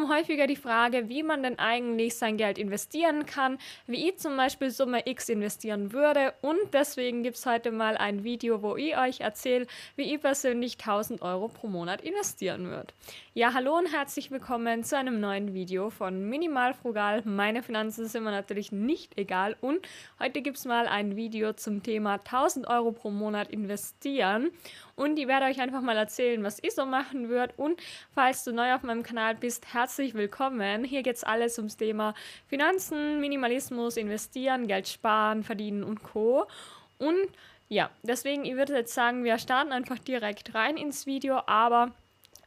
bekomme häufiger die Frage, wie man denn eigentlich sein Geld investieren kann, wie ich zum Beispiel Summe X investieren würde. Und deswegen gibt es heute mal ein Video, wo ich euch erzähle, wie ich persönlich 1000 Euro pro Monat investieren würde. Ja, hallo und herzlich willkommen zu einem neuen Video von Minimal Frugal. Meine Finanzen sind mir natürlich nicht egal. Und heute gibt es mal ein Video zum Thema 1000 Euro pro Monat investieren. Und ich werde euch einfach mal erzählen, was ich so machen würde. Und falls du neu auf meinem Kanal bist, herzlich willkommen. Hier geht es alles ums Thema Finanzen, Minimalismus, Investieren, Geld sparen, verdienen und Co. Und ja, deswegen, ich würde jetzt sagen, wir starten einfach direkt rein ins Video, aber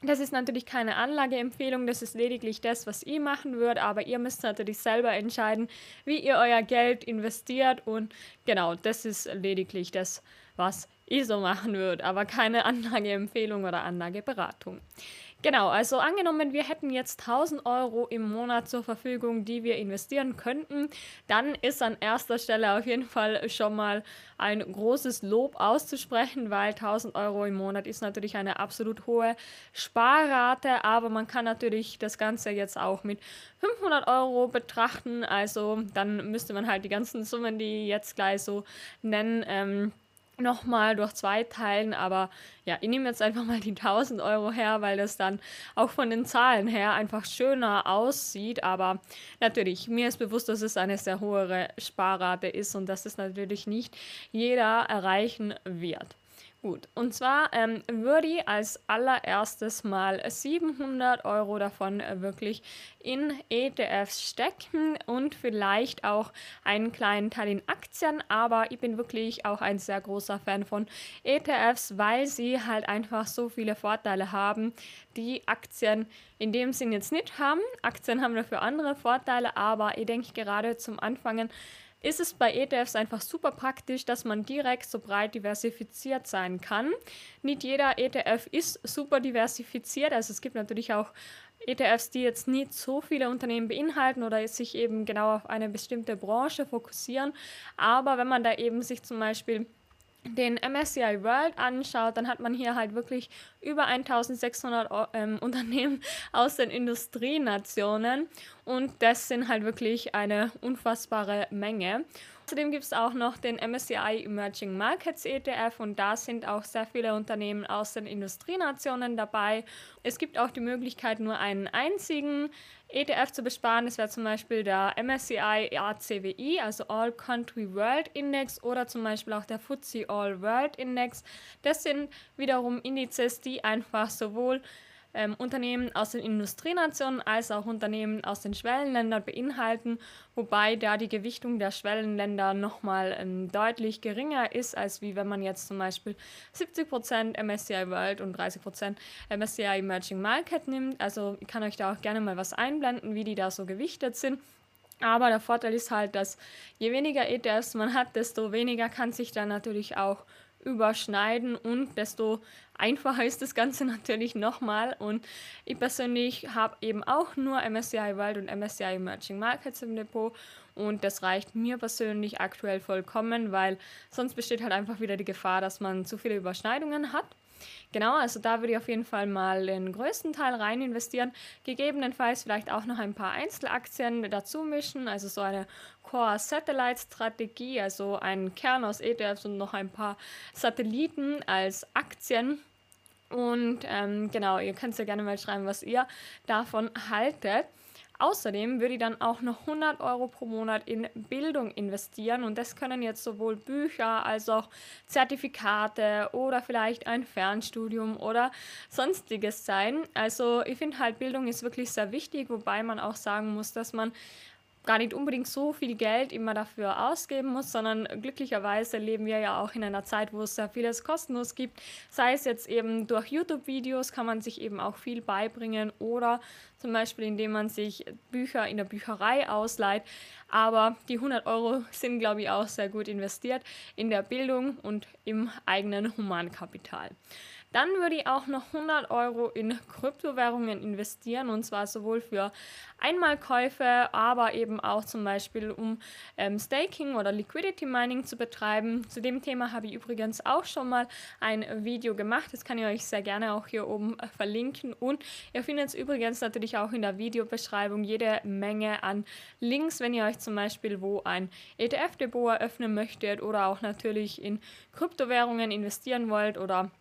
das ist natürlich keine Anlageempfehlung, das ist lediglich das, was ihr machen würdet, aber ihr müsst natürlich selber entscheiden, wie ihr euer Geld investiert und genau, das ist lediglich das, was ich so machen würde, aber keine Anlageempfehlung oder Anlageberatung. Genau, also angenommen, wir hätten jetzt 1000 Euro im Monat zur Verfügung, die wir investieren könnten, dann ist an erster Stelle auf jeden Fall schon mal ein großes Lob auszusprechen, weil 1000 Euro im Monat ist natürlich eine absolut hohe Sparrate, aber man kann natürlich das Ganze jetzt auch mit 500 Euro betrachten, also dann müsste man halt die ganzen Summen, die jetzt gleich so nennen, ähm, nochmal durch zwei teilen, aber ja, ich nehme jetzt einfach mal die 1000 Euro her, weil das dann auch von den Zahlen her einfach schöner aussieht, aber natürlich, mir ist bewusst, dass es eine sehr hohe Sparrate ist und dass es natürlich nicht jeder erreichen wird. Gut, und zwar ähm, würde ich als allererstes mal 700 Euro davon wirklich in ETFs stecken und vielleicht auch einen kleinen Teil in Aktien, aber ich bin wirklich auch ein sehr großer Fan von ETFs, weil sie halt einfach so viele Vorteile haben, die Aktien in dem Sinn jetzt nicht haben. Aktien haben dafür andere Vorteile, aber ich denke gerade zum Anfangen ist es bei ETFs einfach super praktisch, dass man direkt so breit diversifiziert sein kann. Nicht jeder ETF ist super diversifiziert, also es gibt natürlich auch ETFs, die jetzt nicht so viele Unternehmen beinhalten oder sich eben genau auf eine bestimmte Branche fokussieren. Aber wenn man da eben sich zum Beispiel den MSCI World anschaut, dann hat man hier halt wirklich über 1600 ähm, Unternehmen aus den Industrienationen und das sind halt wirklich eine unfassbare Menge. Außerdem gibt es auch noch den MSCI Emerging Markets ETF und da sind auch sehr viele Unternehmen aus den Industrienationen dabei. Es gibt auch die Möglichkeit, nur einen einzigen ETF zu besparen. Das wäre zum Beispiel der MSCI ACWI, also All Country World Index oder zum Beispiel auch der FTSE All World Index. Das sind wiederum Indizes, die einfach sowohl ähm, Unternehmen aus den Industrienationen als auch Unternehmen aus den Schwellenländern beinhalten, wobei da die Gewichtung der Schwellenländer nochmal ähm, deutlich geringer ist, als wie wenn man jetzt zum Beispiel 70% MSCI World und 30% MSCI Emerging Market nimmt. Also ich kann euch da auch gerne mal was einblenden, wie die da so gewichtet sind. Aber der Vorteil ist halt, dass je weniger ETFs man hat, desto weniger kann sich dann natürlich auch überschneiden und desto einfacher ist das Ganze natürlich nochmal. Und ich persönlich habe eben auch nur MSCI World und MSCI Emerging Markets im Depot und das reicht mir persönlich aktuell vollkommen, weil sonst besteht halt einfach wieder die Gefahr, dass man zu viele Überschneidungen hat. Genau, also da würde ich auf jeden Fall mal den größten Teil rein investieren. Gegebenenfalls vielleicht auch noch ein paar Einzelaktien dazu mischen, also so eine Core Satellite Strategie, also ein Kern aus ETFs und noch ein paar Satelliten als Aktien. Und ähm, genau, ihr könnt ja gerne mal schreiben, was ihr davon haltet. Außerdem würde ich dann auch noch 100 Euro pro Monat in Bildung investieren und das können jetzt sowohl Bücher als auch Zertifikate oder vielleicht ein Fernstudium oder sonstiges sein. Also ich finde halt Bildung ist wirklich sehr wichtig, wobei man auch sagen muss, dass man gar nicht unbedingt so viel Geld immer dafür ausgeben muss, sondern glücklicherweise leben wir ja auch in einer Zeit, wo es sehr vieles kostenlos gibt. Sei es jetzt eben durch YouTube-Videos kann man sich eben auch viel beibringen oder zum Beispiel indem man sich Bücher in der Bücherei ausleiht. Aber die 100 Euro sind, glaube ich, auch sehr gut investiert in der Bildung und im eigenen Humankapital. Dann würde ich auch noch 100 Euro in Kryptowährungen investieren und zwar sowohl für Einmalkäufe, aber eben auch zum Beispiel um ähm, Staking oder Liquidity Mining zu betreiben. Zu dem Thema habe ich übrigens auch schon mal ein Video gemacht. Das kann ich euch sehr gerne auch hier oben äh, verlinken. Und ihr findet es übrigens natürlich auch in der Videobeschreibung jede Menge an Links, wenn ihr euch zum Beispiel wo ein ETF-Depot eröffnen möchtet oder auch natürlich in Kryptowährungen investieren wollt oder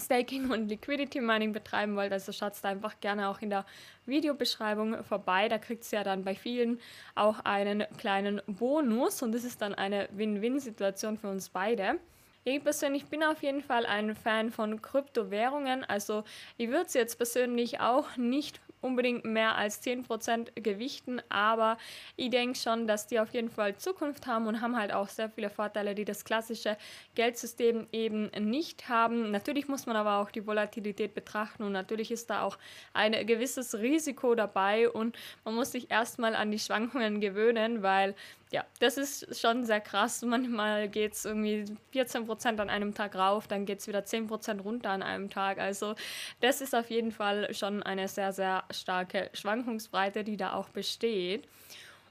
Staking und Liquidity Mining betreiben wollt, also schaut da einfach gerne auch in der Videobeschreibung vorbei. Da kriegt ihr ja dann bei vielen auch einen kleinen Bonus und das ist dann eine Win-Win-Situation für uns beide. Ich persönlich bin auf jeden Fall ein Fan von Kryptowährungen. Also ich würde es jetzt persönlich auch nicht unbedingt mehr als 10% gewichten, aber ich denke schon, dass die auf jeden Fall Zukunft haben und haben halt auch sehr viele Vorteile, die das klassische Geldsystem eben nicht haben. Natürlich muss man aber auch die Volatilität betrachten und natürlich ist da auch ein gewisses Risiko dabei und man muss sich erstmal an die Schwankungen gewöhnen, weil ja, das ist schon sehr krass. Manchmal geht es irgendwie 14% an einem Tag rauf, dann geht es wieder 10% runter an einem Tag. Also das ist auf jeden Fall schon eine sehr, sehr starke Schwankungsbreite, die da auch besteht.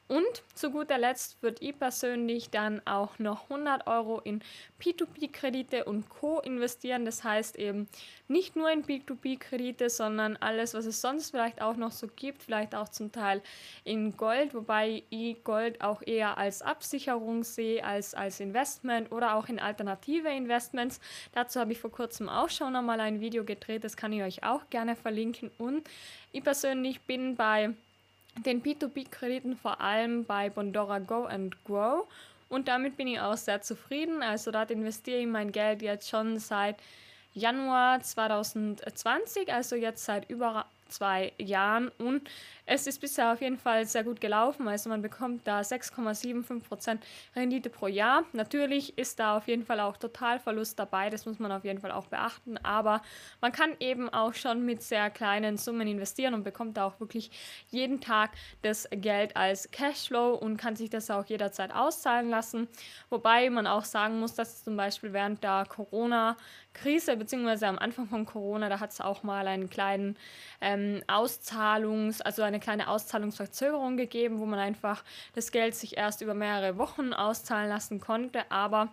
Und zu guter Letzt würde ich persönlich dann auch noch 100 Euro in P2P-Kredite und Co. investieren. Das heißt eben nicht nur in P2P-Kredite, sondern alles, was es sonst vielleicht auch noch so gibt, vielleicht auch zum Teil in Gold, wobei ich Gold auch eher als Absicherung sehe, als als Investment oder auch in alternative Investments. Dazu habe ich vor kurzem auch schon einmal ein Video gedreht, das kann ich euch auch gerne verlinken. Und ich persönlich bin bei den P2P-Krediten vor allem bei Bondora Go and Grow und damit bin ich auch sehr zufrieden. Also dort investiere ich mein Geld jetzt schon seit Januar 2020, also jetzt seit über zwei Jahren und es ist bisher auf jeden Fall sehr gut gelaufen. Also man bekommt da 6,75% Rendite pro Jahr. Natürlich ist da auf jeden Fall auch Totalverlust dabei, das muss man auf jeden Fall auch beachten. Aber man kann eben auch schon mit sehr kleinen Summen investieren und bekommt da auch wirklich jeden Tag das Geld als Cashflow und kann sich das auch jederzeit auszahlen lassen. Wobei man auch sagen muss, dass zum Beispiel während der Corona-Krise beziehungsweise am Anfang von Corona, da hat es auch mal einen kleinen ähm, Auszahlungs-, also eine eine kleine Auszahlungsverzögerung gegeben, wo man einfach das Geld sich erst über mehrere Wochen auszahlen lassen konnte. Aber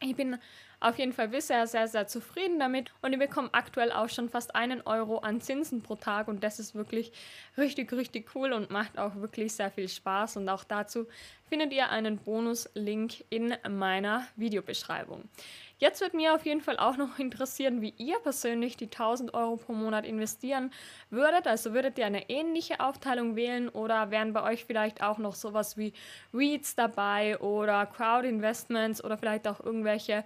ich bin auf jeden Fall bisher sehr, sehr zufrieden damit und ich bekomme aktuell auch schon fast einen Euro an Zinsen pro Tag und das ist wirklich richtig, richtig cool und macht auch wirklich sehr viel Spaß und auch dazu findet ihr einen Bonus-Link in meiner Videobeschreibung. Jetzt wird mir auf jeden Fall auch noch interessieren, wie ihr persönlich die 1000 Euro pro Monat investieren würdet. Also würdet ihr eine ähnliche Aufteilung wählen oder wären bei euch vielleicht auch noch sowas wie REITs dabei oder Crowd Investments oder vielleicht auch irgendwelche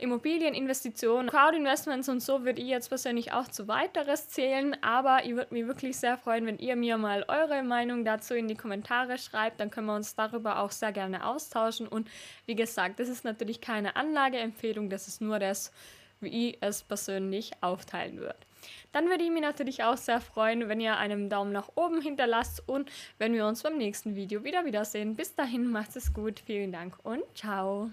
Immobilieninvestitionen, Crowd-Investments und so würde ich jetzt persönlich auch zu weiteres zählen, aber ich würde mich wirklich sehr freuen, wenn ihr mir mal eure Meinung dazu in die Kommentare schreibt, dann können wir uns darüber auch sehr gerne austauschen. Und wie gesagt, das ist natürlich keine Anlageempfehlung, das ist nur das, wie ich es persönlich aufteilen würde. Dann würde ich mich natürlich auch sehr freuen, wenn ihr einen Daumen nach oben hinterlasst und wenn wir uns beim nächsten Video wieder wiedersehen. Bis dahin, macht es gut, vielen Dank und ciao.